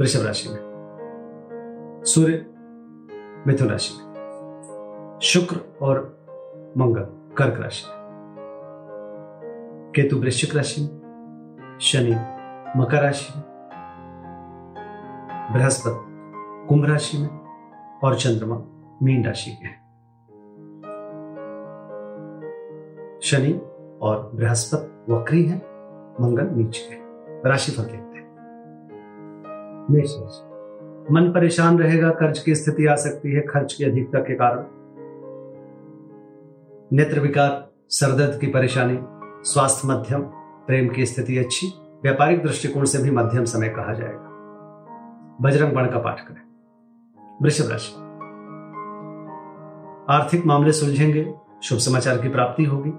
वृषभ राशि में। सूर्य मिथुन राशि में। शुक्र और मंगल कर्क राशि में। केतु वृश्चिक राशि में। शनि मकर राशि में। बृहस्पति कुंभ राशि में और चंद्रमा मीन राशि के हैं। शनि और बृहस्पति वक्री है, मंगल नीच के राशिफल देखते मन परेशान रहेगा, कर्ज की स्थिति आ सकती है, खर्च की अधिकता के कारण। नेत्र विकार, सरदर्द की परेशानी, स्वास्थ्य मध्यम, प्रेम की स्थिति अच्छी, व्यापारिक दृष्टिकोण से भी मध्यम समय कहा जाएगा। बजरंग बाण का पाठ करें। वृषभ राशि। आर्थिक मामले सुलझेंगे, शुभ समाचार की प्राप्ति होगी।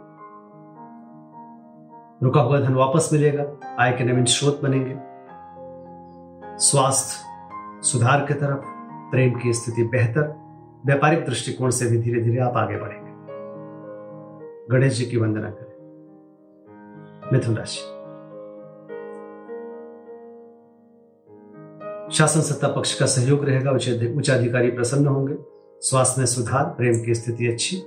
रुका हुआ धन वापस मिलेगा, आय के नवीन स्रोत बनेंगे। स्वास्थ्य, सुधार की तरफ़, प्रेम की स्थिति बेहतर, व्यापारिक दृष्टिकोण से भी धीरे धीरे आप आगे बढ़ेंगे। गणेश जी की वंदना करें। मिथुन राशि। शासन सत्ता पक्ष का सहयोग रहेगा, उच्च अधिकारी प्रसन्न होंगे। स्वास्थ्य में सुधार, प्रेम की स्थिति अच्छी,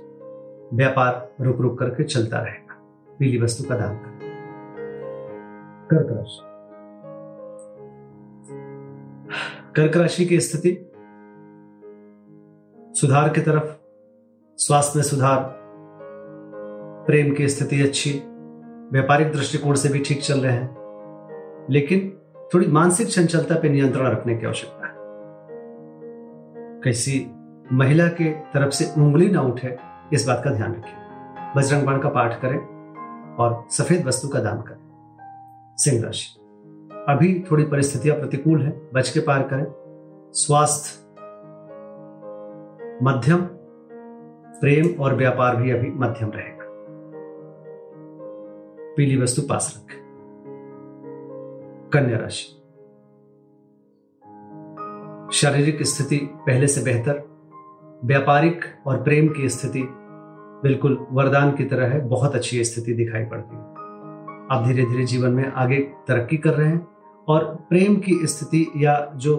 व्यापार रुक रुक करके चलता रहेगा। पीली वस्तु का दान करें। कर्क राशि। कर्क राशि की स्थिति, सुधार की तरफ़, स्वास्थ्य में सुधार, प्रेम की स्थिति अच्छी, व्यापारिक दृष्टिकोण से भी ठीक चल रहे हैं, लेकिन थोड़ी मानसिक चंचलता पर नियंत्रण रखने की आवश्यकता है। कैसी महिला के तरफ़ से उंगली ना उठे, इस बात का ध्यान रखें। बजरंग बाण का पाठ करें और सफ़ेद वस्तु का दान करें। सिंह राशि। अभी थोड़ी परिस्थितियाँ प्रतिकूल है, बच के पार करें। स्वास्थ्य, मध्यम, प्रेम और व्यापार भी अभी मध्यम रहेगा। पीली वस्तु पास रखें। कन्या राशि। शारीरिक स्थिति पहले से बेहतर, व्यापारिक और प्रेम की स्थिति बिल्कुल वरदान की तरह है, बहुत अच्छी स्थिति दिखाई पड़ती है। आप धीरे धीरे जीवन में आगे तरक्की कर रहे हैं। और प्रेम की स्थिति या जो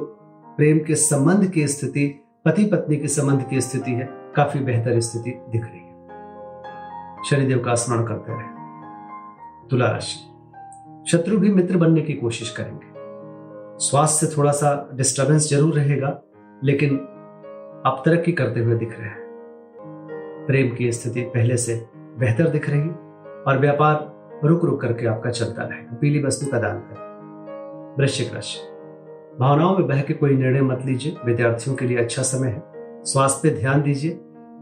प्रेम के संबंध की स्थिति पति पत्नी के संबंध की स्थिति है, काफ़ी बेहतर स्थिति दिख रही है। शनिदेव का स्मरण करते रहे। तुला राशि। शत्रु भी मित्र बनने की कोशिश करेंगे। स्वास्थ्य से थोड़ा सा डिस्टरबेंस ज़रूर रहेगा, लेकिन आप तरक्की करते हुए दिख रहे हैं। प्रेम की स्थिति पहले से बेहतर दिख रही और व्यापार रुक रुक करके आपका चलता रहेगा। पीली वस्तु का दान करें। वृश्चिक राशि। भावनाओं में बह के कोई निर्णय मत लीजिए। विद्यार्थियों के लिए अच्छा समय है। स्वास्थ्य पे ध्यान दीजिए।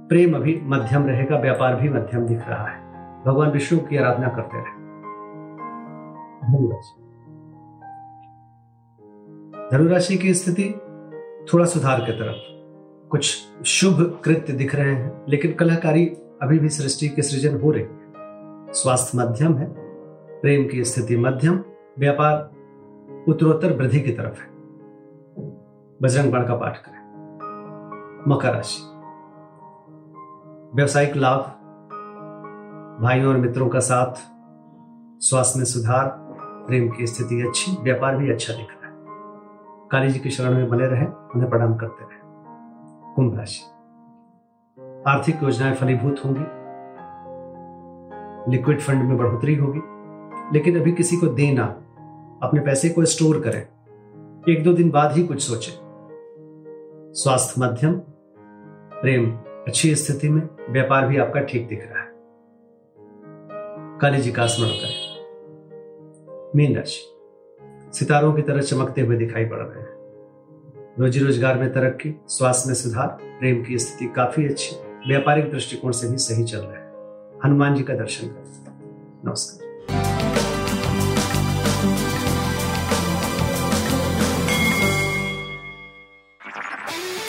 प्रेम अभी मध्यम रहेगा, व्यापार भी मध्यम दिख रहा है। भगवान विष्णु की आराधना करते रहे। धनुराशि। की स्थिति थोड़ा सुधार की तरफ़। कुछ शुभ कृत्य दिख रहे हैं, लेकिन कलाकारी अभी भी सृष्टि के सृजन हो रही है। स्वास्थ्य मध्यम है। प्रेम की स्थिति मध्यम। व्यापार उत्तरोत्तर वृद्धि की तरफ़ है। बजरंग बाण का पाठ करें। मकर राशि। व्यवसायिक लाभ, भाइयों और मित्रों का साथ, स्वास्थ्य में सुधार, प्रेम की स्थिति अच्छी, व्यापार भी अच्छा दिख रहा है। काली जी की शरण में बने रहे, उन्हें प्रणाम करते रहे। कुंभ राशि। आर्थिक योजनाएँ फलीभूत होंगी। लिक्विड फंड में बढ़ोतरी होगी, लेकिन अभी किसी को देना अपने पैसे को स्टोर करें। एक दो दिन बाद ही कुछ सोचें। स्वास्थ्य मध्यम, प्रेम अच्छी स्थिति में, व्यापार भी आपका ठीक दिख रहा है। काली जी का स्मरण करें। मीन राशि। सितारों की तरह चमकते हुए दिखाई पड़ रहे हैं। रोजी रोज़गार में तरक्की, स्वास्थ्य में सुधार, प्रेम की स्थिति काफ़ी अच्छी, व्यापारिक दृष्टिकोण से भी सही चल रहा है। हनुमान जी का दर्शन करें। नमस्कार।